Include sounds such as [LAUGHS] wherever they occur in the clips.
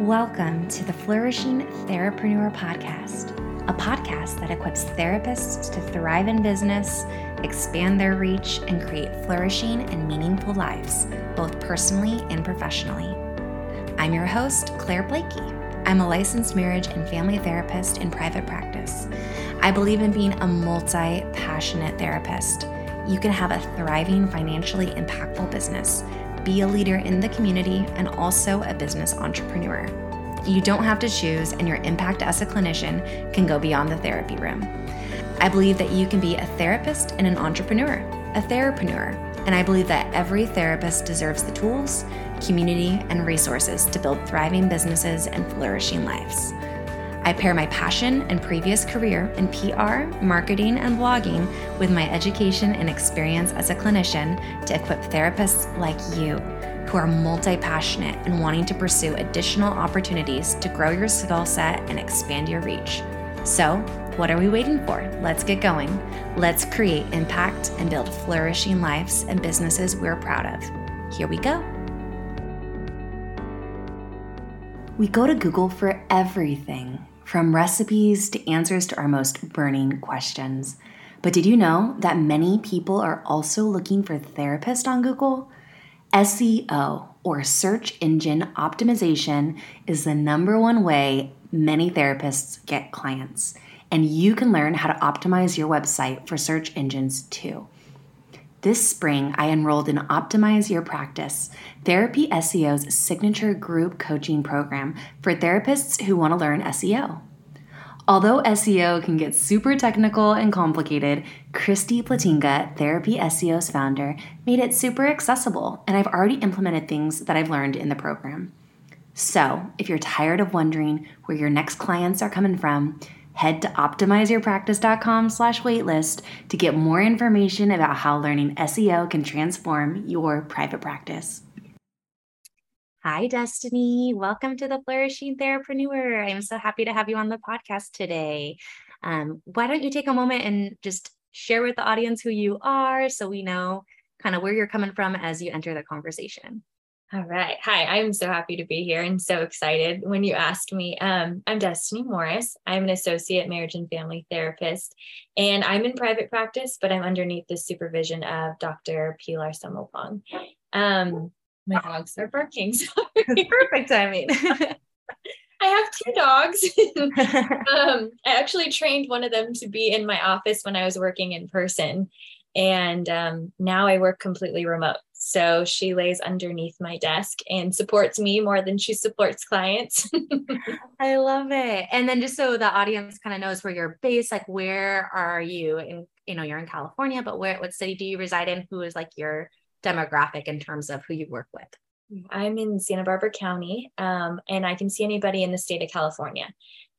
Welcome to the Flourishing Therapreneur Podcast, a podcast that equips therapists to thrive in business, expand their reach, and create flourishing and meaningful lives, both personally and professionally. I'm your host, Claire Blakey. I'm a licensed marriage and family therapist in private practice. I believe in being a multi passionate therapist. You can have a thriving, financially impactful business be a leader in the community, and also a business entrepreneur. You don't have to choose, and your impact as a clinician can go beyond the therapy room. I believe that you can be a therapist and an entrepreneur, a therapreneur, and I believe that every therapist deserves the tools, community, and resources to build thriving businesses and flourishing lives. I pair my passion and previous career in PR, marketing, and blogging with my education and experience as a clinician to equip therapists like you who are multi passionate and wanting to pursue additional opportunities to grow your skill set and expand your reach. So, what are we waiting for? Let's get going. Let's create impact and build flourishing lives and businesses we're proud of. Here we go. We go to Google for everything from recipes to answers to our most burning questions. But did you know that many people are also looking for therapists on Google? SEO, or search engine optimization, is the number one way many therapists get clients. And you can learn how to optimize your website for search engines too. This spring, I enrolled in Optimize Your Practice, Therapy SEO's signature group coaching program for therapists who want to learn SEO. Although SEO can get super technical and complicated, Kristie Plantinga, Therapy SEO's founder, made it super accessible, and I've already implemented things that I've learned in the program. So, if you're tired of wondering where your next clients are coming from, head to optimizeyourpractice.com slash waitlist to get more information about how learning SEO can transform your private practice. Hi, Destiny. Welcome to the Flourishing Therapreneur. I'm so happy to have you on the podcast today. Um, why don't you take a moment and just share with the audience who you are so we know kind of where you're coming from as you enter the conversation? All right. Hi, I'm so happy to be here and so excited when you asked me. Um, I'm Destiny Morris. I'm an associate marriage and family therapist, and I'm in private practice, but I'm underneath the supervision of Dr. Pilar Samopong. Um, my dogs are barking. [LAUGHS] [LAUGHS] Perfect timing. [LAUGHS] I have two dogs. um, I actually trained one of them to be in my office when I was working in person. And um, now I work completely remote. So she lays underneath my desk and supports me more than she supports clients. [LAUGHS] I love it. And then just so the audience kind of knows where you're based, like where are you in, you know, you're in California, but where, what city do you reside in? Who is like your demographic in terms of who you work with? I'm in Santa Barbara County, um, and I can see anybody in the state of California.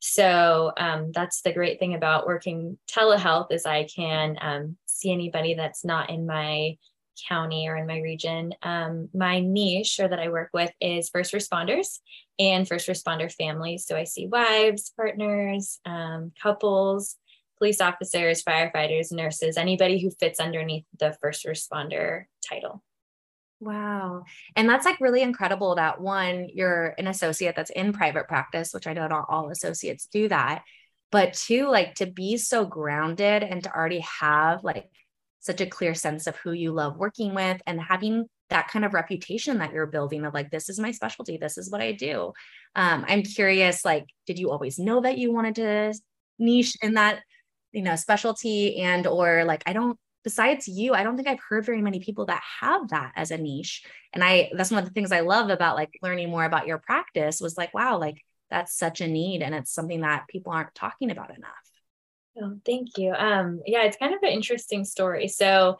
So um, that's the great thing about working telehealth is I can um, see anybody that's not in my county or in my region. Um, my niche or that I work with is first responders and first responder families. So I see wives, partners, um, couples, police officers, firefighters, nurses, anybody who fits underneath the first responder title. Wow. And that's like really incredible that one, you're an associate that's in private practice, which I know not all associates do that. But two, like to be so grounded and to already have like such a clear sense of who you love working with and having that kind of reputation that you're building of like this is my specialty this is what i do. Um, i'm curious like did you always know that you wanted to niche in that you know specialty? And or like i don't besides you i don't think i've heard very many people that have that as a niche. And i that's one of the things i love about like learning more about your practice was like wow like that's such a need and it's something that people aren't talking about enough Oh, thank you. Um, yeah, it's kind of an interesting story. So,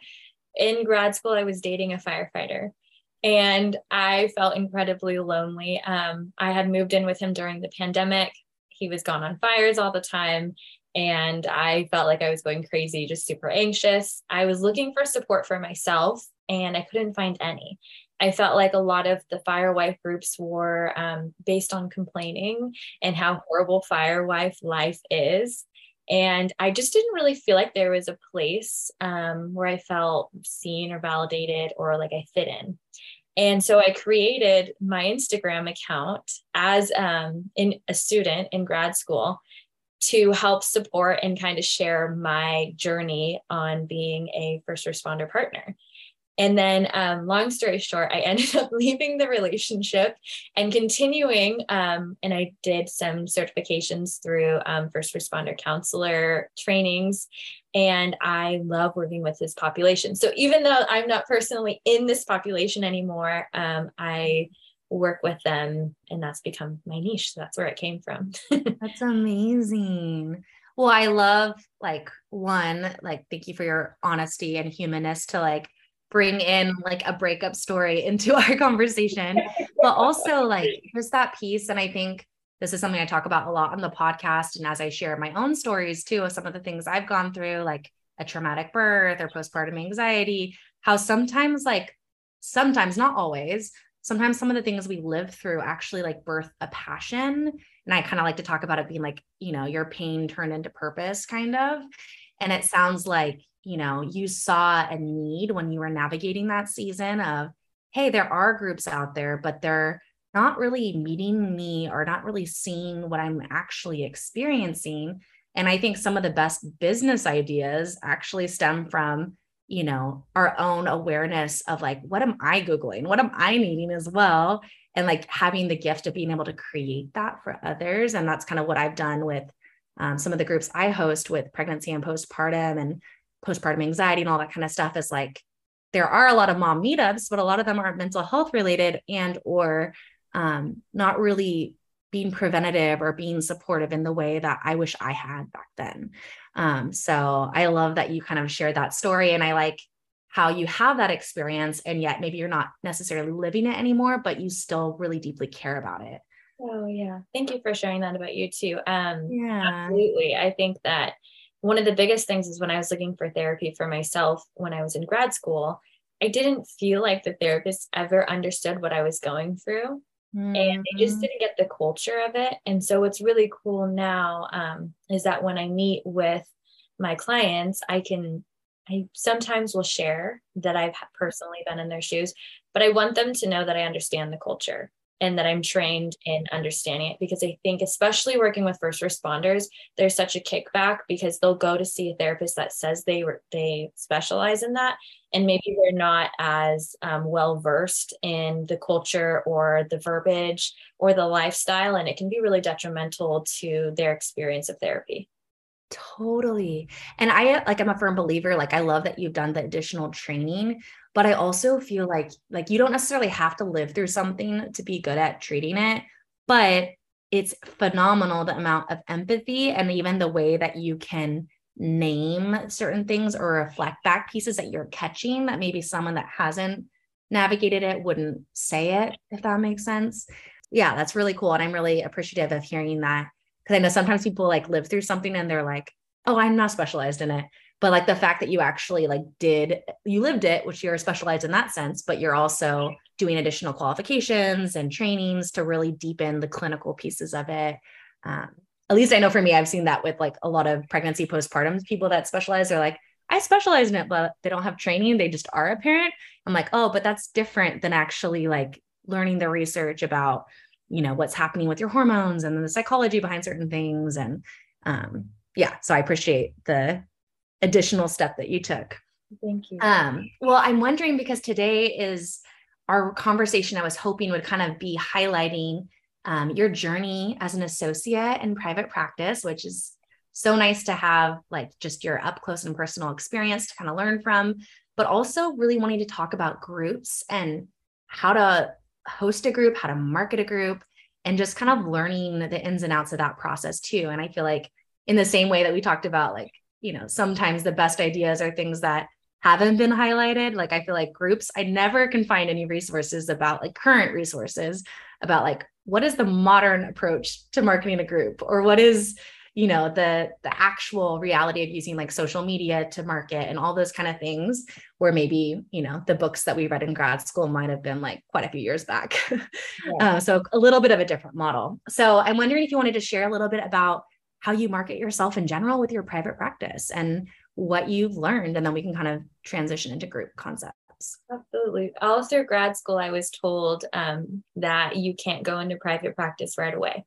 in grad school, I was dating a firefighter, and I felt incredibly lonely. Um, I had moved in with him during the pandemic. He was gone on fires all the time, and I felt like I was going crazy, just super anxious. I was looking for support for myself, and I couldn't find any. I felt like a lot of the fire wife groups were um, based on complaining and how horrible fire wife life is. And I just didn't really feel like there was a place um, where I felt seen or validated or like I fit in. And so I created my Instagram account as um, in a student in grad school to help support and kind of share my journey on being a first responder partner. And then, um, long story short, I [LAUGHS] ended up leaving the relationship and continuing. Um, and I did some certifications through um, first responder counselor trainings. And I love working with this population. So even though I'm not personally in this population anymore, um, I work with them and that's become my niche. So that's where it came from. [LAUGHS] that's amazing. Well, I love like one, like, thank you for your honesty and humanness to like bring in like a breakup story into [LAUGHS] our conversation, [LAUGHS] but also like there's that piece. And I think this is something I talk about a lot on the podcast. And as I share my own stories too, of some of the things I've gone through, like a traumatic birth or postpartum anxiety, how sometimes, like, sometimes, not always, sometimes some of the things we live through actually like birth a passion. And I kind of like to talk about it being like, you know, your pain turned into purpose, kind of. And it sounds like you know, you saw a need when you were navigating that season of, hey, there are groups out there, but they're not really meeting me or not really seeing what I'm actually experiencing. And I think some of the best business ideas actually stem from, you know, our own awareness of like, what am I Googling? What am I needing as well? And like having the gift of being able to create that for others. And that's kind of what I've done with um, some of the groups I host with pregnancy and postpartum and postpartum anxiety and all that kind of stuff is like there are a lot of mom meetups but a lot of them are mental health related and or um, not really being preventative or being supportive in the way that i wish i had back then. Um, so i love that you kind of shared that story and i like how you have that experience and yet maybe you're not necessarily living it anymore but you still really deeply care about it. Oh yeah. Thank you for sharing that about you too. Um yeah. absolutely. I think that one of the biggest things is when I was looking for therapy for myself when I was in grad school, I didn't feel like the therapist ever understood what I was going through. Mm-hmm. And they just mm-hmm. didn't get the culture of it. And so, what's really cool now um, is that when I meet with my clients, I can, I sometimes will share that I've personally been in their shoes, but I want them to know that I understand the culture and that I'm trained in understanding it because I think, especially working with first responders, there's such a kickback because they'll go to see a therapist that says they they specialize in that, and maybe they're not as um, well versed in the culture or the verbiage or the lifestyle, and it can be really detrimental to their experience of therapy. Totally. And I uh, like I'm a firm believer like I love that you've done the additional training but i also feel like like you don't necessarily have to live through something to be good at treating it but it's phenomenal the amount of empathy and even the way that you can name certain things or reflect back pieces that you're catching that maybe someone that hasn't navigated it wouldn't say it if that makes sense yeah that's really cool and i'm really appreciative of hearing that because i know sometimes people like live through something and they're like oh i'm not specialized in it. But like the fact that you actually like did you lived it which you're specialized in that sense but you're also doing additional qualifications and trainings to really deepen the clinical pieces of it. Um, at least i know for me i've seen that with like a lot of pregnancy postpartum people that specialize. Are like i specialize in it but they don't have training. They just are a parent. I'm like oh but that's different than actually like learning the research about you know what's happening with your hormones and then the psychology behind certain things and um yeah so i appreciate the additional step that you took. Thank you. Um, well, I'm wondering because today is our conversation, I was hoping would kind of be highlighting um, your journey as an associate in private practice, which is so nice to have like just your up close and personal experience to kind of learn from, but also really wanting to talk about groups and how to host a group, how to market a group, and just kind of learning the ins and outs of that process too. And I feel like in the same way that we talked about like you know, sometimes the best ideas are things that haven't been highlighted. Like I feel like groups, I never can find any resources about like current resources about like what is the modern approach to marketing a group or what is you know the the actual reality of using like social media to market and all those kind of things where maybe you know the books that we read in grad school might have been like quite a few years back [LAUGHS] yeah. uh, so a little bit of a different model so i'm wondering if you wanted to share a little bit about how you market yourself in general with your private practice and what you've learned. And then we can kind of transition into group concepts. Absolutely. All through grad school, I was told um, that you can't go into private practice right away.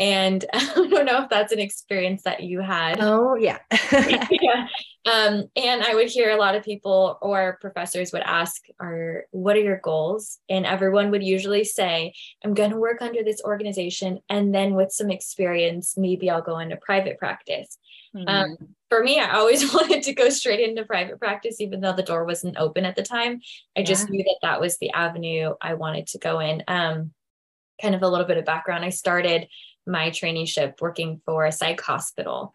And [LAUGHS] I don't know if that's an experience that you had. Oh, yeah. [LAUGHS] yeah. Um, and I would hear a lot of people or professors would ask, "Are what are your goals?" And everyone would usually say, "I'm going to work under this organization, and then with some experience, maybe I'll go into private practice." Mm-hmm. Um, for me, I always [LAUGHS] wanted to go straight into private practice, even though the door wasn't open at the time. I yeah. just knew that that was the avenue I wanted to go in. Um, kind of a little bit of background: I started my traineeship working for a psych hospital.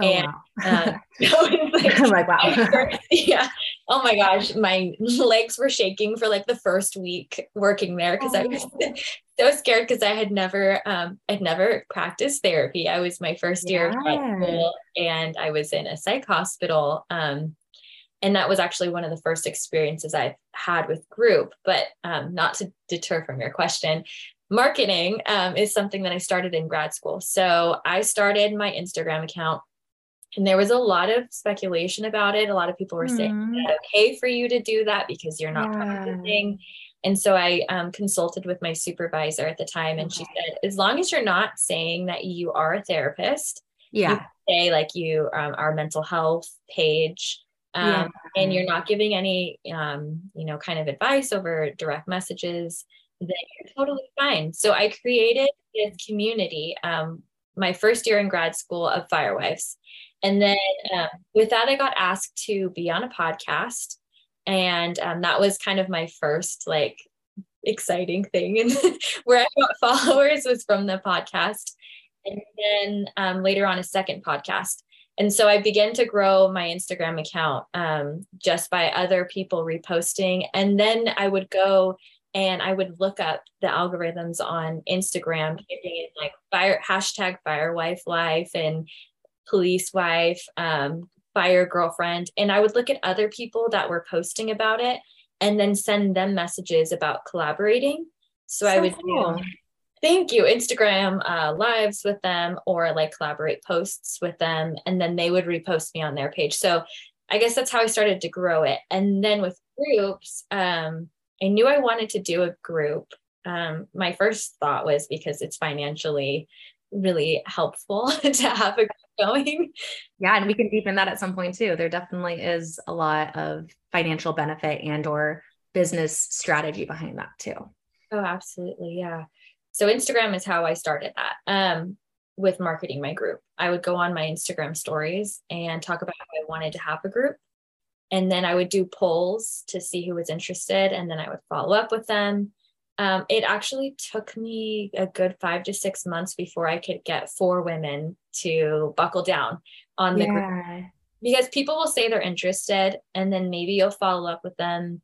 Oh, and wow. uh, [LAUGHS] [LAUGHS] like, I'm like, wow. yeah. Oh my gosh. My [LAUGHS] legs were shaking for like the first week working there because oh. I was oh. so scared because I had never um I'd never practiced therapy. I was my first yeah. year of school and I was in a psych hospital. Um and that was actually one of the first experiences I've had with group. But um, not to deter from your question, marketing um, is something that I started in grad school. So I started my Instagram account and there was a lot of speculation about it. A lot of people were mm. saying mm-hmm. okay for you to do that because you're not yeah. practicing. And so I um, consulted with my supervisor at the time, and okay. she said, as long as you're not saying that you are a therapist, yeah, say like you um, are mental health page, um, yeah. and you're not giving any, um, you know, kind of advice over direct messages, then you're totally fine. So I created this community um, my first year in grad school of Firewives. And then um, with that, I got asked to be on a podcast. And um, that was kind of my first like exciting thing. And [LAUGHS] where I got [LAUGHS] followers was from the podcast. And then um, later on, a second podcast. And so I began to grow my Instagram account um, just by other people reposting. And then I would go and I would look up the algorithms on Instagram, typing in like fire hashtag firewife life and police wife, um, fire girlfriend. And I would look at other people that were posting about it and then send them messages about collaborating. So, so I would cool. do thank you Instagram uh, lives with them or like collaborate posts with them. And then they would repost me on their page. So I guess that's how I started to grow it. And then with groups, um, I knew I wanted to do a group. Um, my first thought was because it's financially really helpful [LAUGHS] to have a group going. Yeah, and we can deepen that at some point too. There definitely is a lot of financial benefit and or business strategy behind that too. Oh, absolutely. Yeah. So Instagram is how I started that. Um, with marketing my group. I would go on my Instagram stories and talk about how I wanted to have a group and then I would do polls to see who was interested, and then I would follow up with them. Um, it actually took me a good five to six months before I could get four women to buckle down on the yeah. group because people will say they're interested, and then maybe you'll follow up with them.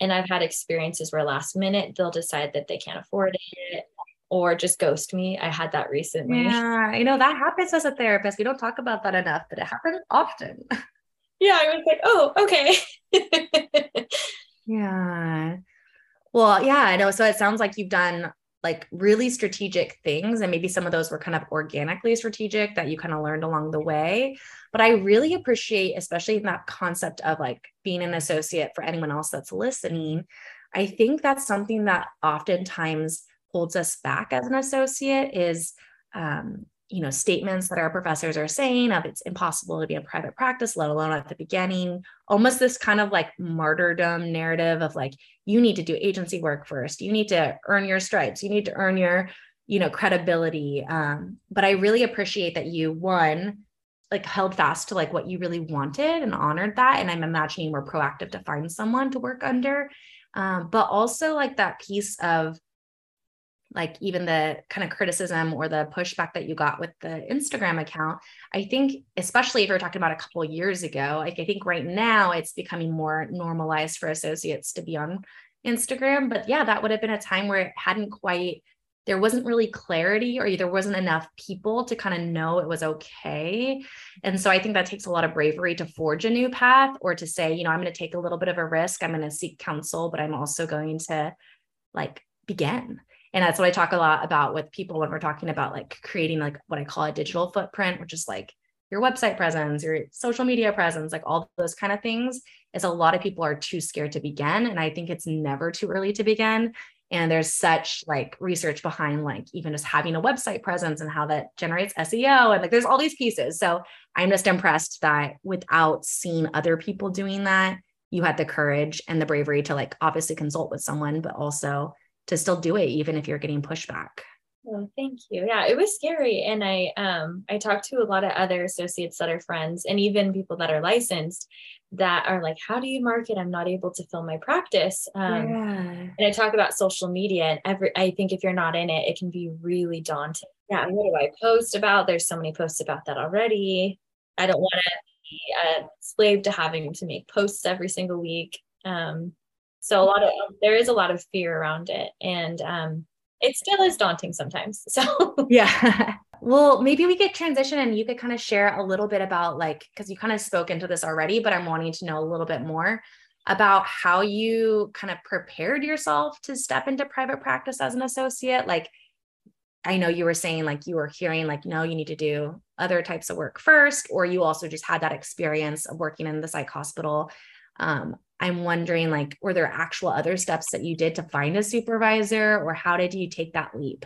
And I've had experiences where last minute they'll decide that they can't afford it or just ghost me. I had that recently. Yeah, you know, that happens as a therapist. We don't talk about that enough, but it happens often. [LAUGHS] yeah, I was like, oh, okay. [LAUGHS] yeah. Well, yeah, I know. So it sounds like you've done like really strategic things, and maybe some of those were kind of organically strategic that you kind of learned along the way. But I really appreciate, especially in that concept of like being an associate for anyone else that's listening. I think that's something that oftentimes holds us back as an associate is um, you know statements that our professors are saying of it's impossible to be in private practice let alone at the beginning. Almost this kind of like martyrdom narrative of like you need to do agency work first. You need to earn your stripes. You need to earn your you know credibility. Um, but i really appreciate that you one like held fast to like what you really wanted and honored that and i'm imagining we're proactive to find someone to work under. Um, but also like that piece of like even the kind of criticism or the pushback that you got with the Instagram account, I think, especially if you're talking about a couple years ago, like I think right now it's becoming more normalized for associates to be on Instagram. But yeah, that would have been a time where it hadn't quite, there wasn't really clarity or there wasn't enough people to kind of know it was okay. And so I think that takes a lot of bravery to forge a new path or to say, you know, I'm going to take a little bit of a risk. I'm going to seek counsel, but I'm also going to like begin and that's what i talk a lot about with people when we're talking about like creating like what i call a digital footprint which is like your website presence your social media presence like all those kind of things is a lot of people are too scared to begin. And I think it's never too early to begin. And there's such like research behind like even just having a website presence and how that generates SEO. And like there's all these pieces. So I'm just impressed that without seeing other people doing that, you had the courage and the bravery to like obviously consult with someone, but also to still do it, even if you're getting pushback. Oh, thank you. Yeah, it was scary. And I um I talked to a lot of other associates that are friends and even people that are licensed that are like, how do you market? I'm not able to fill my practice. Um, yeah. and I talk about social media and every I think if you're not in it, it can be really daunting. Yeah, what do I post about? There's so many posts about that already. I don't want to be a slave to having to make posts every single week. Um, so a lot of there is a lot of fear around it. And um it still is daunting sometimes. [LAUGHS] So yeah. [LAUGHS] well, maybe we could transition and you could kind of share a little bit about like, because you kind of spoke into this already, but I'm wanting to know a little bit more about how you kind of prepared yourself to step into private practice as an associate. Like, I know you were saying like you were hearing like, no, you need to do other types of work first, or you also just had that experience of working in the psych hospital. Um, I'm wondering like, were there actual other steps that you did to find a supervisor or how did you take that leap?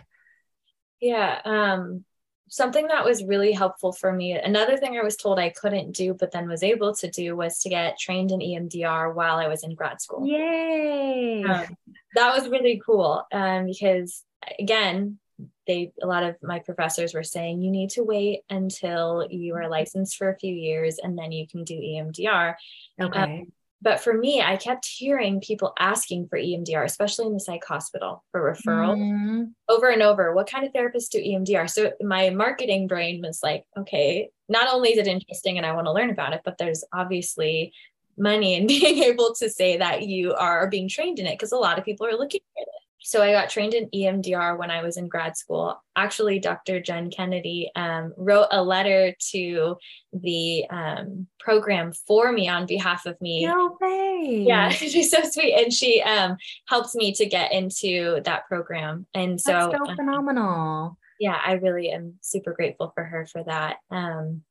Yeah. Um, something that was really helpful for me. Another thing I was told I couldn't do, but then was able to do was to get trained in EMDR while I was in grad school. Yay. Um, that was really cool. Um, because again, they a lot of my professors were saying you need to wait until you are licensed for a few years and then you can do EMDR. Okay. Um, but for me, I kept hearing people asking for EMDR, especially in the psych hospital for referral mm-hmm. over and over. What kind of therapists do EMDR? So my marketing brain was like, okay, not only is it interesting and I want to learn about it, but there's obviously money in [LAUGHS] being able to say that you are being trained in it because a lot of people are looking for it so I got trained in EMDR when I was in grad school. Actually, Dr. Jen Kennedy um, wrote a letter to the um, program for me on behalf of me. No way. Yeah, [LAUGHS] she's so sweet, and she um, helps me to get into that program. And so, so um, phenomenal. Yeah, I really am super grateful for her for that. Um,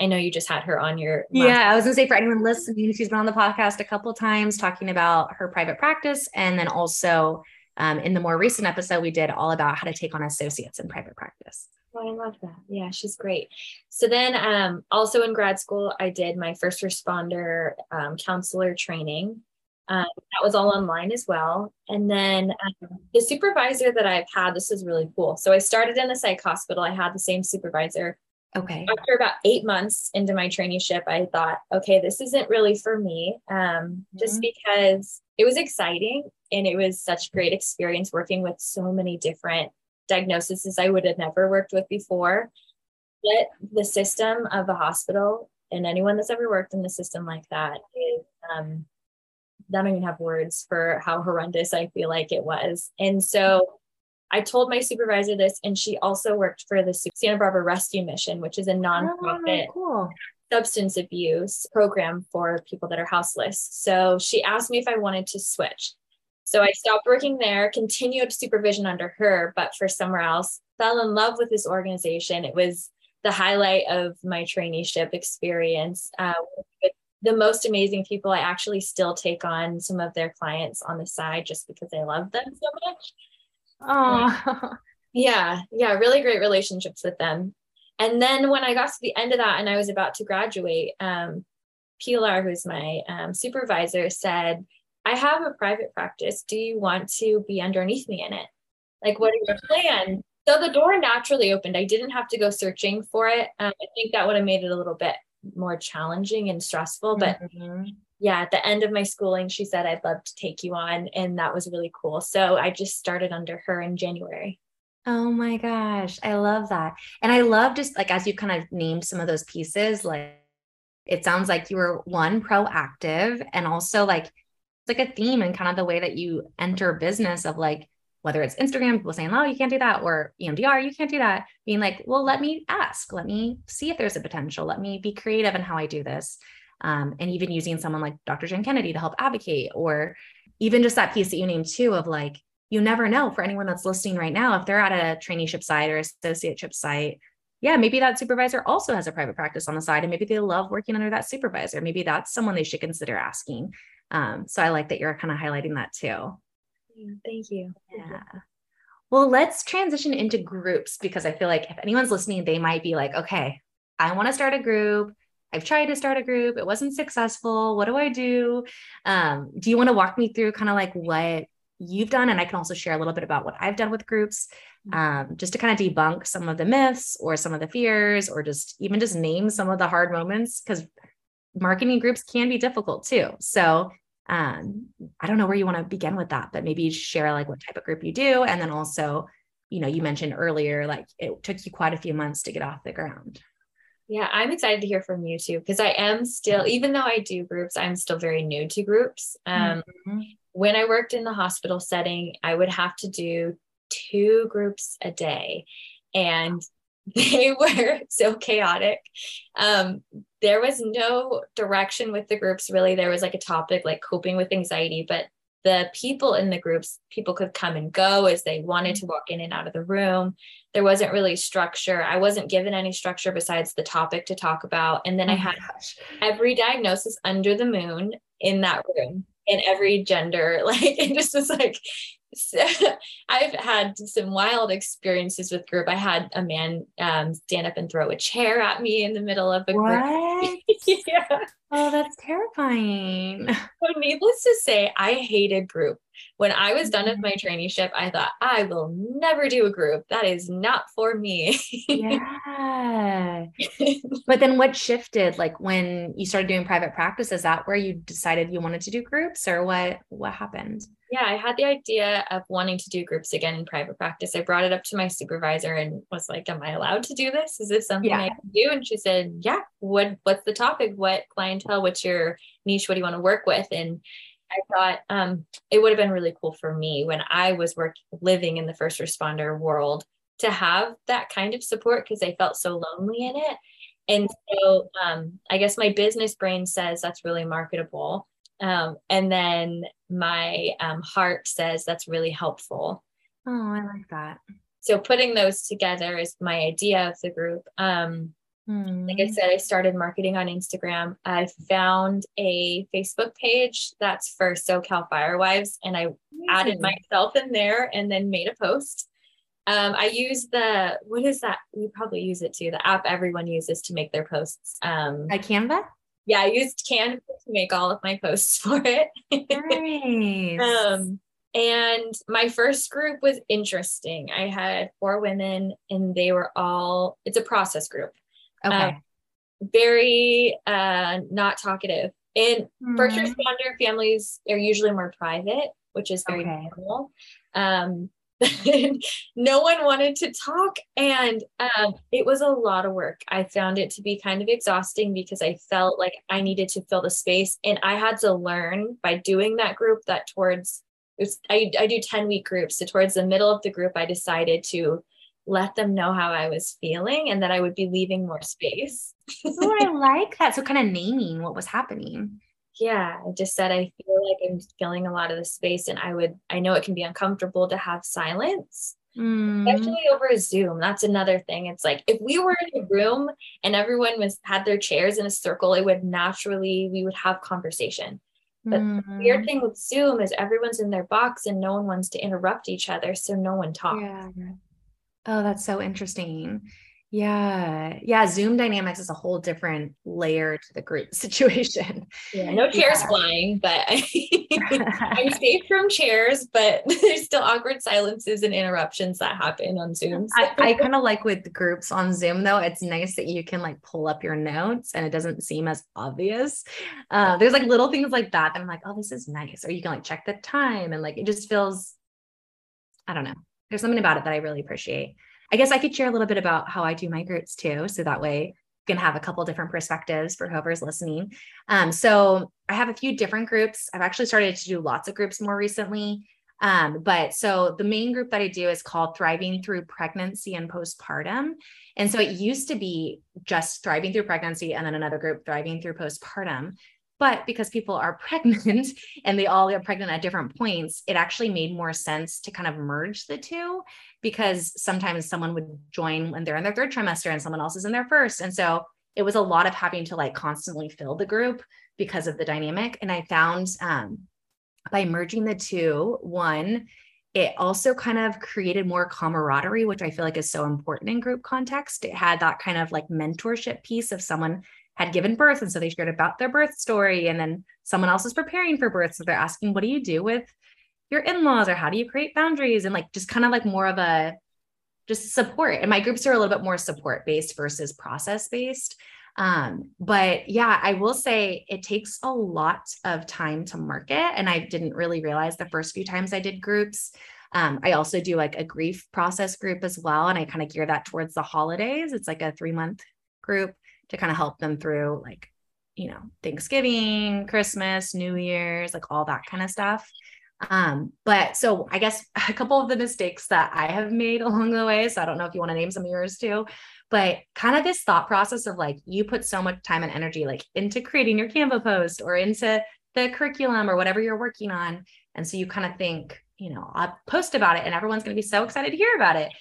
I know you just had her on your. Yeah, I was gonna say for anyone listening, she's been on the podcast a couple times talking about her private practice, and then also um, in the more recent episode, we did all about how to take on associates in private practice. Oh, I love that. Yeah, she's great. So then, um, also in grad school, I did my first responder um, counselor training. Um, that was all online as well. And then um, the supervisor that I've had, this is really cool. So I started in the psych hospital. I had the same supervisor. Okay. After about eight months into my traineeship, I thought, okay, this isn't really for me. Um, mm-hmm. Just because it was exciting and it was such great experience working with so many different diagnoses I would have never worked with before. But the system of a hospital and anyone that's ever worked in the system like that is um, I don't even have words for how horrendous I feel like it was. And so I told my supervisor this, and she also worked for the Santa Barbara Rescue Mission, which is a nonprofit oh, cool. substance abuse program for people that are houseless. So she asked me if I wanted to switch. So I stopped working there, continued supervision under her, but for somewhere else, fell in love with this organization. It was the highlight of my traineeship experience. Uh, the most amazing people. I actually still take on some of their clients on the side just because I love them so much. Oh, [LAUGHS] yeah, yeah, really great relationships with them. And then when I got to the end of that and I was about to graduate, um, Pilar, who's my um, supervisor, said, I have a private practice. Do you want to be underneath me in it? Like, what are your plans? So the door naturally opened. I didn't have to go searching for it. Um, I think that would have made it a little bit more challenging and stressful. But mm-hmm. Yeah, at the end of my schooling, she said, I'd love to take you on. And that was really cool. So I just started under her in January. Oh my gosh. I love that. And I love just like as you kind of named some of those pieces, like it sounds like you were one proactive and also like it's like a theme and kind of the way that you enter business of like whether it's Instagram, people saying, oh, you can't do that, or EMDR, you can't do that, being like, well, let me ask, let me see if there's a potential, let me be creative in how I do this. Um, and even using someone like Dr. Jen Kennedy to help advocate, or even just that piece that you named too of like, you never know for anyone that's listening right now, if they're at a traineeship site or associateship site, yeah, maybe that supervisor also has a private practice on the side and maybe they love working under that supervisor. Maybe that's someone they should consider asking. Um, so I like that you're kind of highlighting that too. Thank you. Yeah. Well, let's transition into groups because I feel like if anyone's listening, they might be like, okay, I want to start a group. I've tried to start a group. It wasn't successful. What do I do? Um, do you want to walk me through kind of like what you've done? And I can also share a little bit about what I've done with groups, mm-hmm. um, just to kind of debunk some of the myths or some of the fears, or just even just name some of the hard moments because marketing groups can be difficult too. So um, I don't know where you want to begin with that, but maybe share like what type of group you do. And then also, you know, you mentioned earlier, like it took you quite a few months to get off the ground. Yeah, I'm excited to hear from you too, because I am still, even though I do groups, I'm still very new to groups. Um, mm-hmm. When I worked in the hospital setting, I would have to do two groups a day. And [LAUGHS] they were so chaotic. Um, there was no direction with the groups, really. There was like a topic like coping with anxiety, but the people in the groups, people could come and go as they wanted to walk in and out of the room. There wasn't really structure. I wasn't given any structure besides the topic to talk about. And then oh I had gosh. every diagnosis under the moon in that room in every gender. [LAUGHS] Like it just was like so [LAUGHS] I've had some wild experiences with group. I had a man um, stand up and throw a chair at me in the middle of a what? group. [LAUGHS] yeah. Oh, that's terrifying. So needless to say, I hated group. When I was done with my traineeship, I thought I will never do a group. That is not for me. yeah. [LAUGHS] but then what shifted? Like when you started doing private practice, is that where you decided you wanted to do groups or what what happened? yeah, I had the idea of wanting to do groups again in private practice. I brought it up to my supervisor and was like, "Am I allowed to do this? Is this something yeah. I can do?" And she said, "Yeah. What What's the topic? What clientele? What's your niche? What do you want to work with?" And I thought um, it would have been really cool for me when I was work living in the first responder world to have that kind of support because I felt so lonely in it. And so um, I guess my business brain says that's really marketable. Um, and then my um, heart says that's really helpful. Oh, I like that. So putting those together is my idea of the group. Um, hmm. Like I said, I started marketing on Instagram. I found a Facebook page that's for SoCal Firewives, and I Amazing. added myself in there and then made a post. Um, I use the what is that? You probably use it too. The app everyone uses to make their posts. Um, a Canva yeah, I used Canva to make all of my posts [LAUGHS] for it. Nice. um, and my first group was interesting. I had four women, and they were all. It's a process group. Okay. Um, very uh, not talkative. And mm-hmm. first responder families are usually more private, which is very okay. normal. Um, [LAUGHS] no one wanted to talk and um, it was a lot of work i found it to be kind of exhausting because i felt like i needed to fill the space and i had to learn by doing that group that towards I, I do 10 week groups so towards the middle of the group i decided to let them know how i was feeling and that i would be leaving more space oh i [LAUGHS] like that so kind of naming what was happening yeah, I just said I feel like I'm filling a lot of the space and I would I know it can be uncomfortable to have silence. Mm. Especially over Zoom. That's another thing. It's like if we were in a room and everyone was had their chairs in a circle, it would naturally we would have conversation. But mm. the weird mm-hmm. thing with Zoom is everyone's in their box and no one wants to interrupt each other, so no one talks. Yeah. Oh, that's so interesting. Yeah. Yeah. Zoom dynamics is a whole different layer to the group [LAUGHS] situation. Yeah. No chairs yeah. flying, but [LAUGHS] I'm safe from chairs, but [LAUGHS] there's still awkward silences and interruptions that happen on Zoom. I, I kind of like with groups on Zoom, though, it's nice that you can like pull up your notes and it doesn't seem as obvious. Uh, there's like little things like that that I'm like, oh, this is nice. Or you can like check the time and like it just feels, I don't know. There's something about it that I really appreciate. I guess I could share a little bit about how I do my groups too. So that way you can have a couple different perspectives for whoever's listening. Um, so I have a few different groups. I've actually started to do lots of groups more recently. Um, but so the main group that I do is called Thriving Through Pregnancy and Postpartum. And so it used to be just thriving through pregnancy and then another group thriving through postpartum. But because people are [LAUGHS] pregnant and they all get pregnant at different points, it actually made more sense to kind of merge the two because sometimes someone would join when they're in their third trimester and someone else is in their first. And so it was a lot of having to like constantly fill the group because of the dynamic. And I found um, by merging the two, one, it also kind of created more camaraderie, which I feel like is so important in group context. It had that kind of like mentorship piece of someone had given birth. And so they shared about their birth story. And then someone else is preparing for birth. So they're asking, what do you do with your in laws or how do you create boundaries? And like just kind of like more of a just support. And my groups are a little bit more support based versus process based. Um, but yeah, I will say it takes a lot of time to market. And I didn't really realize the first few times I did groups. Um, I also do like a grief process group as well. And I kind of gear that towards the holidays. It's like a three month group to kind of help them through like, you know, Thanksgiving, Christmas, New Year's, like all that kind of stuff. Um, but so I guess [LAUGHS] a couple of the mistakes that I have made [LAUGHS] along the way. So I don't know if you want to name some of yours too, but kind of this thought process of like you put so much time and energy like into creating your Canva post or into the curriculum or whatever you're working on. And so you kind of think, you know, I'll post about it and everyone's going to be so excited to hear about it.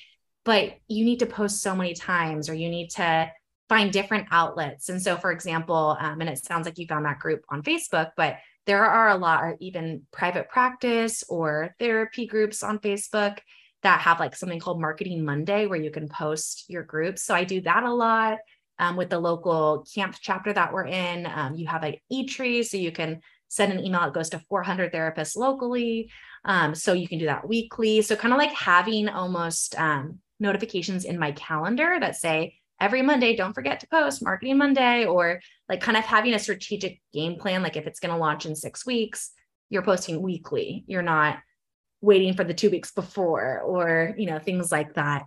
But you need to post so many times or you need to find different outlets. And so, for example, um, and it sounds like you found that group on Facebook, but there are a lot of even private practice or therapy groups on Facebook that have like something called Marketing Monday where you can post your groups. So I do that a lot. Um, with the local CAMFT chapter that we're in, um, you have an e-tree, so you can send an email. It goes to 400 therapists locally. Um, so you can do that weekly. So kind of like having almost um, notifications in my calendar that say every Monday, don't forget to post Marketing Monday, or like kind of having a strategic game plan. Like if it's going to launch in six weeks, you're posting weekly. You're not waiting for the two weeks before or you know things like that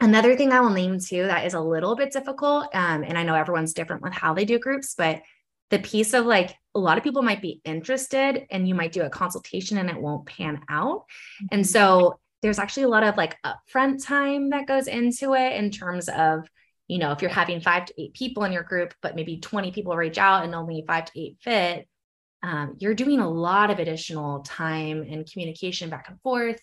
another thing i will name too that is a little bit difficult um, and i know everyone's different with how they do groups but the piece of like a lot of people might be interested and you might do a consultation and it won't pan out and mm-hmm. so there's actually a lot of like upfront time that goes into it in terms of you know if you're having five to eight people in your group but maybe 20 people reach out and only five to eight fit um, you're doing a lot of additional time and communication back and forth.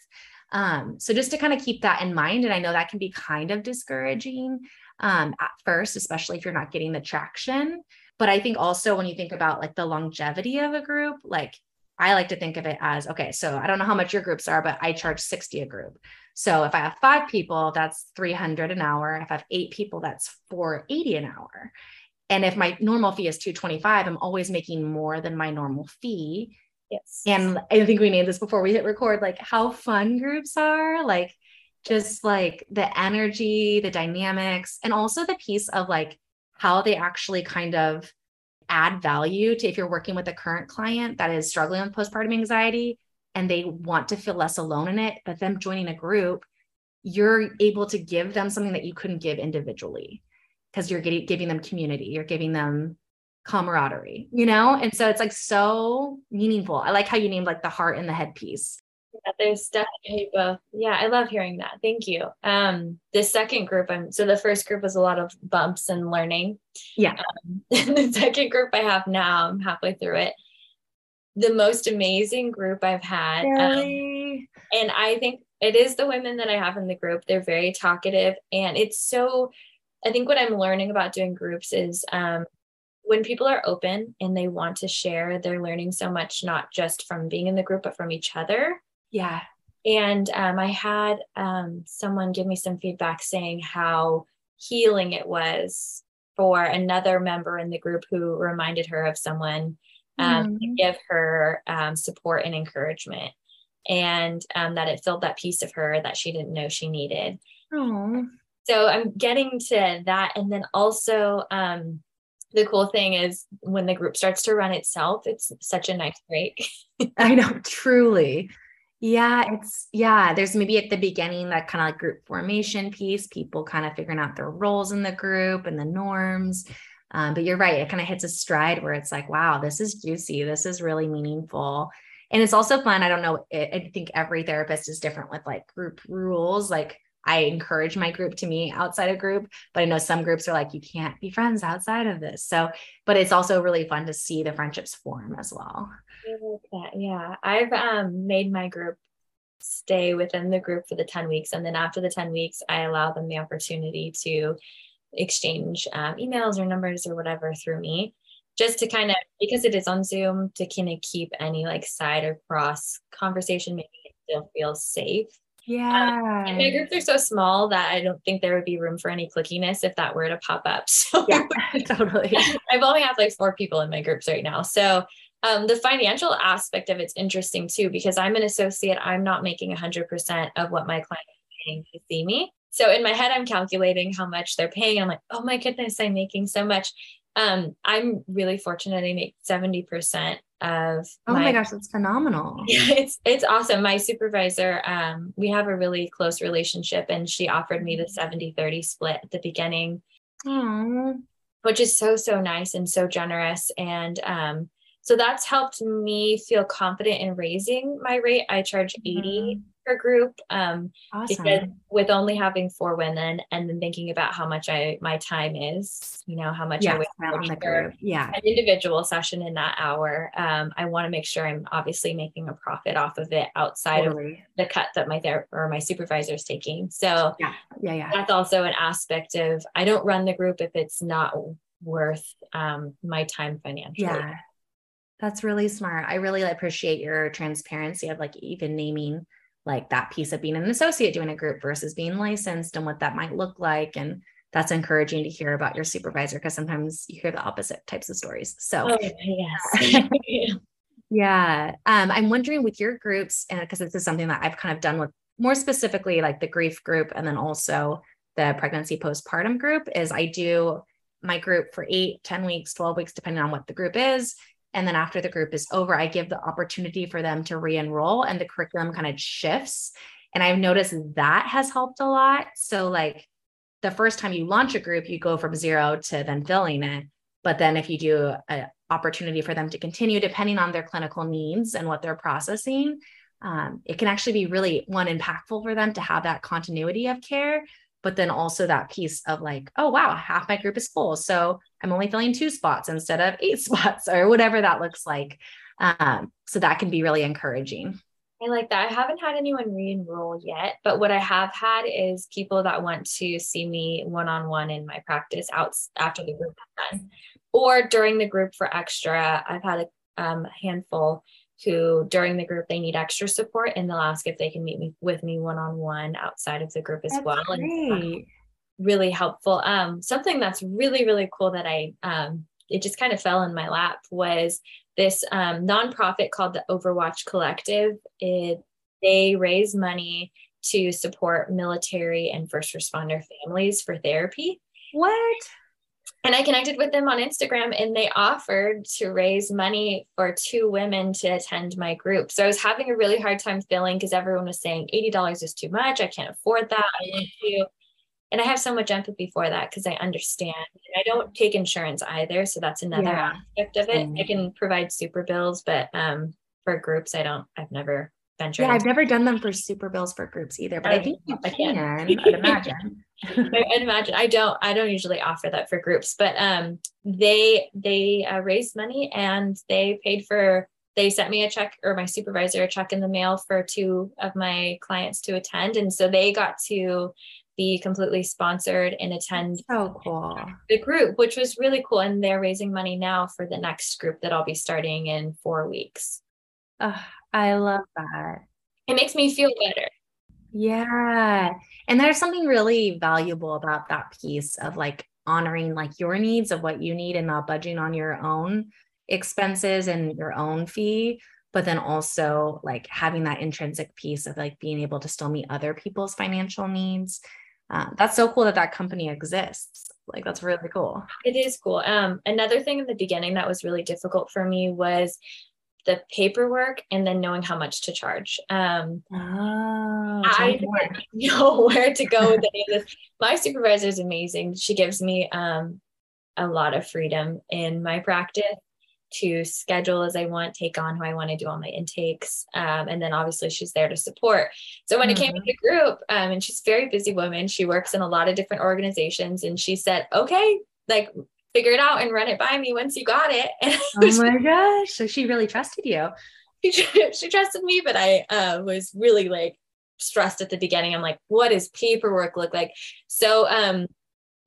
Um, so just to kind of keep that in mind, and I know that can be kind of discouraging um, at first, especially if you're not getting the traction. But I think also when you think about like the longevity of a group, like I like to think of it as okay, so I don't know how much your groups are, but I charge 60 a group. So if I have five people, that's 300 an hour. If I have eight people, that's 480 an hour. And if my normal fee is 225, I'm always making more than my normal fee. Yes. And I think we named this before we hit record, like how fun groups are, like just like the energy, the dynamics, and also the piece of like how they actually kind of add value to if you're working with a current client that is struggling with postpartum anxiety and they want to feel less alone in it, but them joining a group, you're able to give them something that you couldn't give individually because you're getting giving them community, you're giving them camaraderie, you know? And so it's like so meaningful. I like how you named like the heart and the headpiece. There's definitely both. Yeah, I love hearing that. Thank you. Um, the second group, I'm so the first group was a lot of bumps and learning. Yeah. Um, [LAUGHS] the second group I have now, I'm halfway through it. The most amazing group I've had. Really? Um, and I think it is the women that I have in the group. They're very talkative and it's so I think what I'm learning about doing groups is um, when people are open and they want to share, they're learning so much, not just from being in the group, but from each other. Yeah. And um, I had um, someone give me some feedback saying how healing it was for another member in the group who reminded her of someone um, mm. to give her um, support and encouragement, and um, that it filled that piece of her that she didn't know she needed. So i'm getting to that and then also um, the cool thing is when the group starts to run itself it's such a nice break [LAUGHS] i know truly yeah it's yeah there's maybe at the beginning that kind of like group formation piece people kind of figuring out their roles in the group and the norms um, but you're right it kind of hits a stride where it's like wow this is juicy this is really meaningful and it's also fun i don't know i think every therapist is different with like group rules like I encourage my group to meet outside a group, but I know some groups are like, you can't be friends outside of this. So, but it's also really fun to see the friendships form as well. Like yeah. I've um, made my group stay within the group for the 10 weeks. And then after the 10 weeks, I allow them the opportunity to exchange um, emails or numbers or whatever through me just to kind of because it is on zoom to kind of keep any like side or cross conversation making it still feel safe yeah. Um, and my groups are so small that I don't think there would be room for any clickiness if that were to pop up. [LAUGHS] So yeah, [LAUGHS] totally. [LAUGHS] I've only have like four people in my groups right now. So um, the financial aspect of it's interesting too, because I'm an associate. I'm not making 100% of what my client is paying to see me. So in my head, I'm calculating how much they're paying. I'm like, oh my goodness, I'm making so much. Um, I'm really fortunate. I make 70% of oh my, my gosh that's phenomenal [LAUGHS] it's it's awesome my supervisor um we have a really close relationship and she offered me the 70 30 split at the beginning Aww. which is so so nice and so generous and um so that's helped me feel confident in raising my rate i charge 80 mm-hmm per group um, awesome. because with only having four women and then thinking about how much I my time is, you know, how much yes, I on the group. Yeah. An individual session in that hour. Um, I want to make sure I'm obviously making a profit off of it outside totally. of the cut that my therapist or my supervisor is taking. So yeah, yeah, yeah. That's also an aspect of I don't run the group if it's not worth um, my time financially. Yeah. That's really smart. I really appreciate your transparency of like even naming like that piece of being an associate doing a group versus being licensed and what that might look like and that's encouraging to hear about your supervisor because sometimes you hear the opposite types of stories so oh, yes [LAUGHS] yeah um, i'm wondering with your groups and because this is something that i've kind of done with more specifically like the grief group and then also the pregnancy postpartum group is i do my group for eight, 10 weeks 12 weeks depending on what the group is and then after the group is over, I give the opportunity for them to re enroll and the curriculum kind of shifts. And I've noticed that has helped a lot. So, like the first time you launch a group, you go from zero to then filling it. But then if you do an opportunity for them to continue, depending on their clinical needs and what they're processing, um, it can actually be really one impactful for them to have that continuity of care but then also that piece of like, oh, wow, half my group is full. So I'm only filling two spots instead of eight [LAUGHS] spots or whatever that looks like. Um, so that can be really encouraging. I like that. I haven't had anyone re enroll yet, but what I have had is people that want to see me one on one in my practice out after the group done or during the group for extra. I've had a um, handful who during the group they need extra support and they'll ask if they can meet me with me one-on-one outside of the group as that's well great. and really helpful. Um, something that's really really cool that i um, it just kind of fell in my lap was this um, nonprofit called the overwatch collective. It they raise money to support military and first responder families for therapy. What and I connected with them on Instagram and they offered to raise money for two women to attend my group. So I was having a really hard time filling because everyone was saying $80 is too much. I can't afford that. I want to. And I have so much empathy for that because I understand. I don't take insurance either. So that's another yeah. aspect of it. I can provide super bills, but um, for groups, I don't, I've never ventured. Yeah, I've never done them for super bills for groups either, but I, I think you I can, I'd imagine. I imagine I don't I don't usually offer that for groups, but um they they uh, raised money and they paid for they sent me a check or my supervisor a check in the mail for two of my clients to attend and so they got to be completely sponsored and attend so cool the group which was really cool and they're raising money now for the next group that I'll be starting in 4 weeks. Oh, I love that. It makes me feel better. Yeah. And there's something really valuable about that piece of like honoring like your needs of what you need and not budging on your own expenses and your own fee but then also like having that intrinsic piece of like being able to still meet other people's financial needs. Uh, that's so cool that that company exists. Like that's really cool. It is cool. Um another thing in the beginning that was really difficult for me was the paperwork and then knowing how much to charge. Um, oh, I didn't [LAUGHS] know where to go with any of this. My supervisor is amazing. She gives me um, a lot of freedom in my practice. to schedule as I want, take on who I want to do all my intakes. Um, and then obviously she's there to support. So when mm-hmm. it came to the group, um, and she's a very busy woman, she works in a lot of different organizations. And she said, okay, like figure it out and run it by me once you got it. [LAUGHS] oh my gosh. So she really trusted you. She, [LAUGHS] she trusted me, but I uh, was really like stressed at the beginning. I'm like, what does paperwork look like? So um,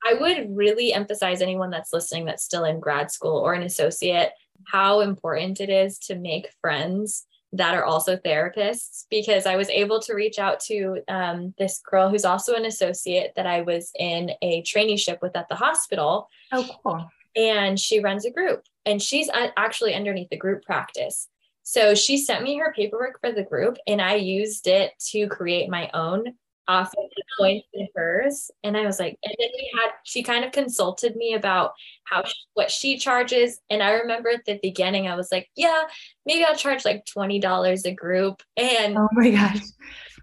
I would really emphasize anyone that's listening that's still in grad school or an associate how important it is to make friends that are also therapists because I was able to reach out to um, this girl who's also an associate that I was in a traineeship with at the hospital. Oh, cool. And she runs a group and she's actually underneath the group practice. So she sent me her paperwork for the group and I used it to create my own the points in hers. And I was like, and then we had, she kind of consulted me about how, what she charges. And I remember at the beginning, I was like, yeah, maybe I'll charge like $20 a group. And oh my gosh.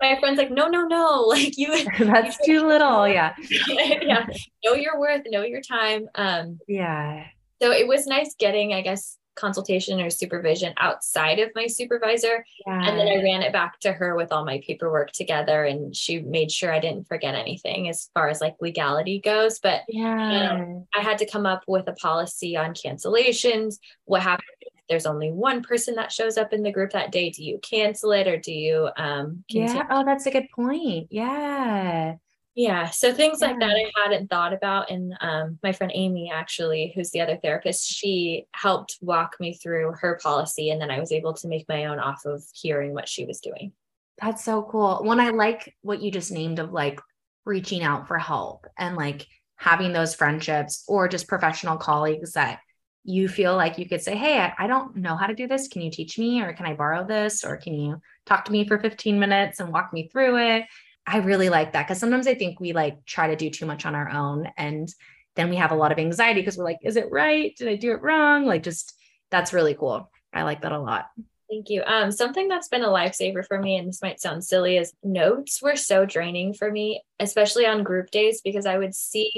My friend's like, no, no, no. [LAUGHS] Like you, [LAUGHS] that's you too little. [LAUGHS] Yeah. yeah. Know your worth, know your time. Um, yeah. So it was nice getting, I guess, consultation or supervision outside of my supervisor. Yeah. And then I ran it back to her with all my paperwork together and she made sure I didn't forget anything as far as like legality goes. But yeah. You know, I had to come up with a policy on cancellations. What happens if there's only one person that shows up in the group that day? Do you cancel it or do you um continue? Yeah. Oh, that's a good point. Yeah yeah so things yeah. like that i hadn't thought about and um, my friend amy actually who's the other therapist she helped walk me through her policy and then i was able to make my own off of hearing what she was doing. That's so cool. When i like what you just named of like reaching out for help and like having those friendships or just professional colleagues that you feel like you could say hey I, I don't know how to do this. Can you teach me or can i borrow this? Or can you talk to me for 15 minutes and walk me through it I really like that because sometimes I think we like try to do too much on our own and then we have a lot of anxiety because we're like, is it right? Did I do it wrong? Like, just that's really cool. I like that a lot. Thank you. Um, something that's been a lifesaver for me, and this might sound silly, is notes were so draining for me, especially on group days, because I would see.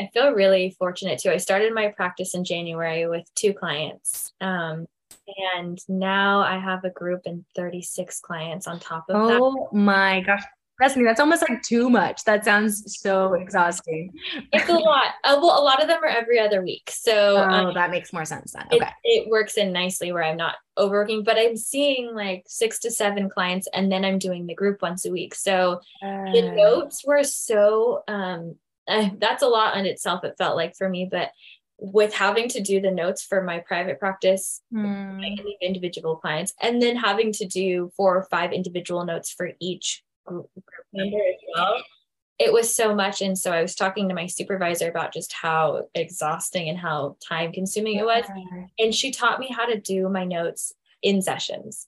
I feel really fortunate too. I started my practice in January with two clients. Um, and now I have a group and 36 clients on top of oh that. Oh my gosh. Me, that's almost like too much. That sounds so exhausting. It's a lot. Uh, well, a lot of them are every other week. So oh, um, that makes more sense then. Okay. It, it, works in nicely where I'm not overworking, but I'm seeing like six to seven clients and then I'm doing the group once a week. So uh, the notes were so, um, uh, that's a lot in itself, it felt like for me, but with having to do the notes for my private practice, hmm. individual clients, and then having to do four or five individual notes for each member as well. It was so much. And so I was talking to my supervisor about just how exhausting and how time consuming it was. And she taught me how to do my notes in sessions.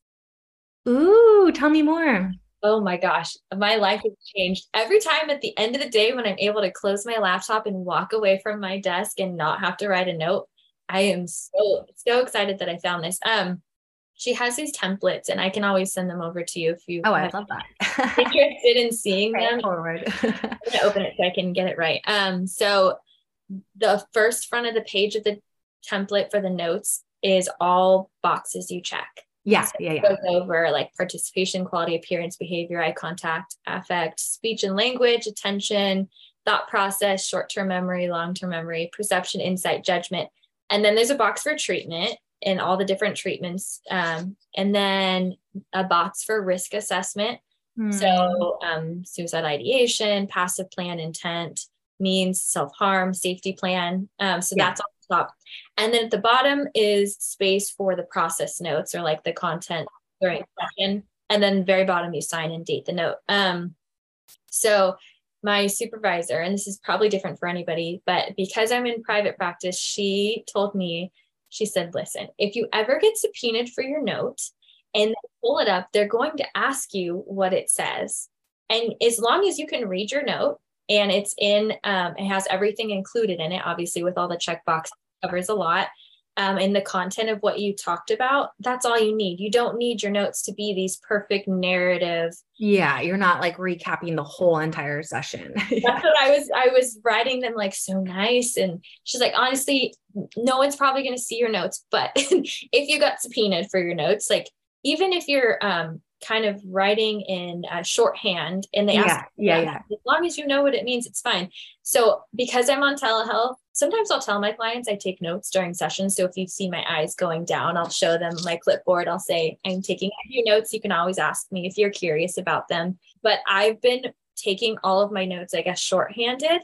Ooh, tell me more. Oh my gosh, my life has changed. Every time at the end of the day, when I'm able to close my laptop and walk away from my desk and not have to write a note, I am so so excited that I found this. Um, she has these templates and I can always send them over to you if you Oh, I love that. interested in seeing them. Forward. [LAUGHS] I'm gonna open it so I can get it right. Um, so the first front of the page of the template for the notes is all boxes you check. Yeah, so yeah, yeah. Goes over like participation, quality, appearance, behavior, eye contact, affect, speech and language, attention, thought process, short-term memory, long-term memory, perception, insight, judgment. And then there's a box for treatment in all the different treatments. Um, and then a box for risk assessment. Hmm. So, um, suicide ideation, passive plan intent, means self harm, safety plan. Um, so yeah. that's on the top. And then at the bottom is space for the process notes or like the content during session. And then very bottom, you sign and date the note. Um, so my supervisor, and this is probably different for anybody, but because I'm in private practice, she told me she said, listen, if you ever get subpoenaed for your note and pull it up, they're going to ask you what it says. And as long as you can read your note and it's in, um, it has everything included in it, obviously, with all the check checkbox covers a lot. Um, in the content of what you talked about, that's all you need. You don't need your notes to be these perfect narrative. Yeah, you're not like recapping the whole entire session. [LAUGHS] that's what I was. I was writing them like so nice, and she's like, honestly, no one's probably going to see your notes, but [LAUGHS] if you got subpoenaed for your notes, like even if you're um, kind of writing in uh, shorthand and they yeah, ask yeah, yeah. as long as you know what it means it's fine. So because i'm on telehealth sometimes i'll tell my clients i take notes during sessions. So if you see my eyes going down i'll show them my clipboard. I'll say i'm taking a few notes. You can always ask me if you're curious about them. But i've been taking all of my notes i guess shorthanded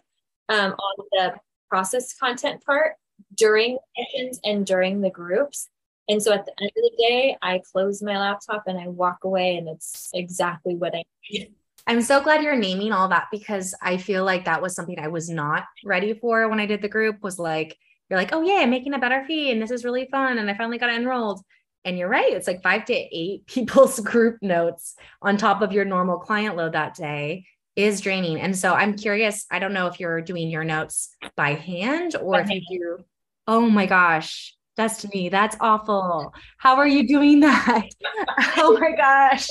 um, on the process content part during sessions and during the groups and so at the end of the day, I close my laptop and I walk away, and it's exactly what I need. I'm so glad you're naming all that because I feel like that was something I was not ready for when I did the group. Was like, you're like, oh yeah, I'm making a better fee, and this is really fun, and I finally got enrolled. And you're right, it's like five to eight [LAUGHS] people's group notes on top of your normal client load that day is draining. And so I'm curious. I don't know if you're doing your notes by hand or by if hand. you do. Oh my gosh, Destiny, that's awful. How are you doing that? [LAUGHS] oh my gosh.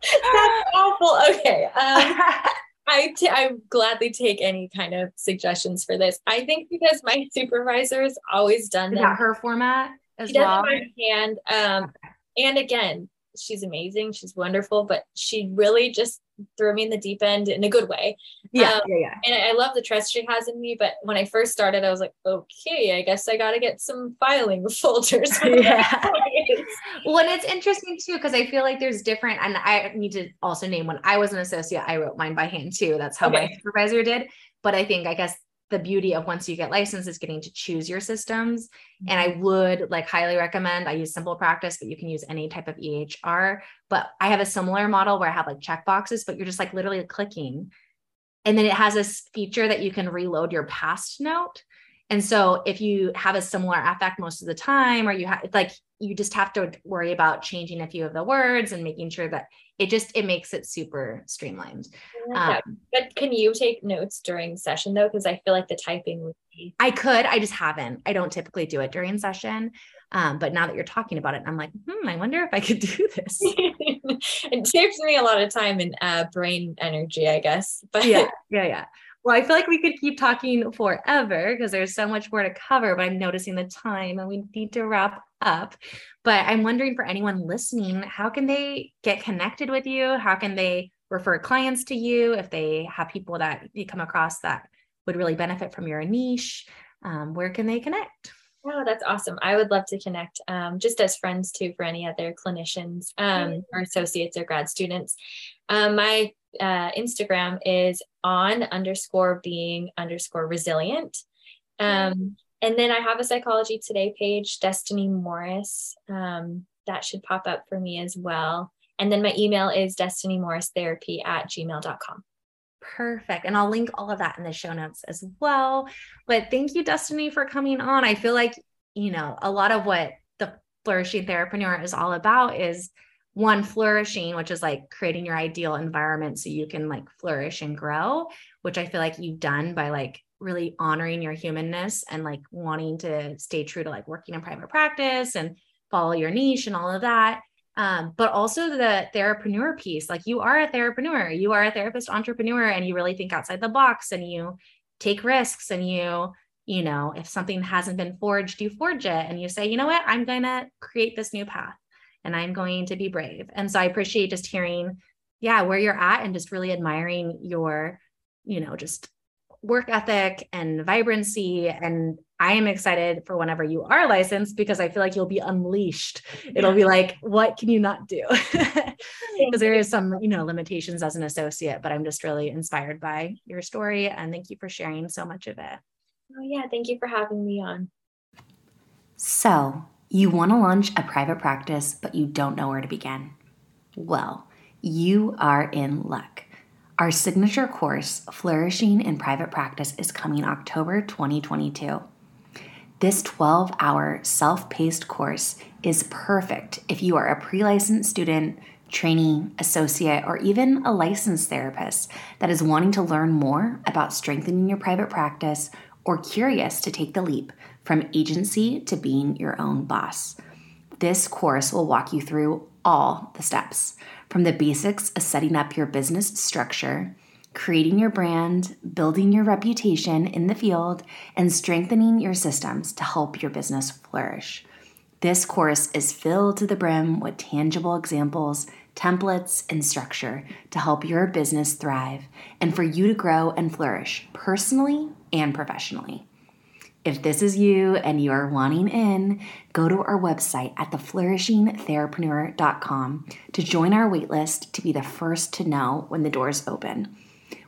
that's awful. Okay. Um, [LAUGHS] I, t- I gladly take any kind of suggestions for this. I think because my [LAUGHS] supervisor's always done that. her format as she well. Does hand. Um, and again, she's amazing. She's wonderful, but she really just threw me in the deep end in a good way. Yeah, um, yeah, yeah. And I love the trust she has in me. But when I first started, I was like, okay, I guess I got to get some filing [LAUGHS] folders. [LAUGHS] yeah. well, and it's interesting too because I feel like there's different. And I need to also name when I was an associate, I wrote mine by hand too. That's how okay. my supervisor did. But I think I guess the beauty of once you get licensed is getting to choose your systems. Mm-hmm. And I mm-hmm. would like highly recommend I use simple practice, but you can use any type of EHR. But I have a similar model where I have like check boxes, but you're just like literally clicking. And then it has this feature that you can reload your past note. And so if you have a similar affect most of the time, or you have like you just have to worry about changing a few of the words and making sure that it just it makes it super streamlined. um, but can you take notes during session though? Because I feel like the typing would be. I could. I just haven't. I don't typically do it during session. Um, but now that you're talking about it, I'm like, hmm, I wonder if I could [LAUGHS] do this. [LAUGHS] it saves me a lot of time and uh, brain energy, I guess. But yeah, yeah, yeah. Well, I feel like we could keep talking forever because there's so much more to cover, but I'm noticing the time and we need to wrap up. But I'm wondering for anyone listening, how can they get connected with you? How can they refer clients to you if they have people that you come across that would really benefit from your niche? Um, where can they connect? Oh, that's awesome. I would love to connect um, just as friends too for any other clinicians um, or associates or grad students. Um, my uh, Instagram is on underscore being underscore resilient. Um, and then I have a Psychology Today page, Destiny Morris. Um, that should pop up for me as well. And then my email is destinymorristherapy at gmail.com. Perfect. And I'll link all of that in the show notes as well. But thank you, Destiny, for coming on. I feel like, you know, a lot of what the flourishing therapreneur is all about is one flourishing which is like creating your ideal environment so you can like flourish and grow which i feel like you've done by like really honoring your humanness and like wanting to stay true to like working in private practice and follow your niche and all of that. Um, but also the therapreneur piece like you are a therapreneur you are a therapist entrepreneur and you really think outside the box and you take risks and you you know if something hasn't been forged you forge it and you say you know what? I'm going to create this new path and I'm going to be brave. And so I appreciate just hearing, yeah, where you're at and just really admiring your, you know, just work ethic and vibrancy. And I am excited for whenever you are licensed because I feel like you'll be unleashed. It'll be like, what can you not do? [LAUGHS] Because there is some, you know, limitations as an associate, but I'm just really inspired by your story. And thank you for sharing so much of it. Oh, yeah. Thank you for having me on. So, you want to launch a private practice, but you don't know where to begin. Well, you are in luck. Our signature course, Flourishing in Private Practice, is coming October 2022. This 12 hour self paced course is perfect if you are a pre licensed student, trainee, associate, or even a licensed therapist that is wanting to learn more about strengthening your private practice or curious to take the leap from agency to being your own boss. This course will walk you through all the steps from the basics of setting up your business structure, creating your brand, building your reputation in the field, and strengthening your systems to help your business flourish. This course is filled to the brim with tangible examples, templates, and structure to help your business thrive and for you to grow and flourish personally and professionally. If this is you and you are wanting in, go to our website at theflourishingtherapreneur.com to join our waitlist to be the first to know when the doors open.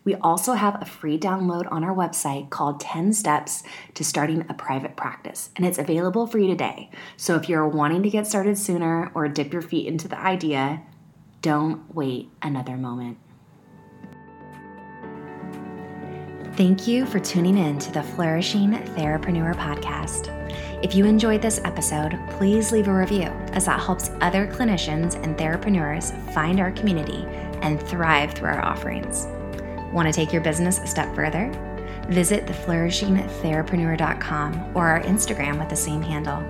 We also have a free download on our website called 10 Steps to Starting a Private Practice, and it's available for you today. So if you're wanting to get started sooner or dip your feet into the idea, don't wait another moment. Thank you for tuning in to the Flourishing Therapreneur podcast. If you enjoyed this episode, please leave a review as that helps other clinicians and therapreneurs find our community and thrive through our offerings. Want to take your business a step further? Visit theflourishingtherapreneur.com or our Instagram with the same handle.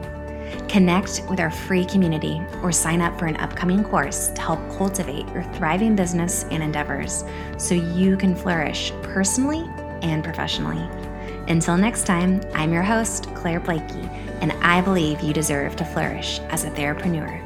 Connect with our free community or sign up for an upcoming course to help cultivate your thriving business and endeavors so you can flourish personally and professionally. Until next time, I'm your host, Claire Blakey, and I believe you deserve to flourish as a therapreneur.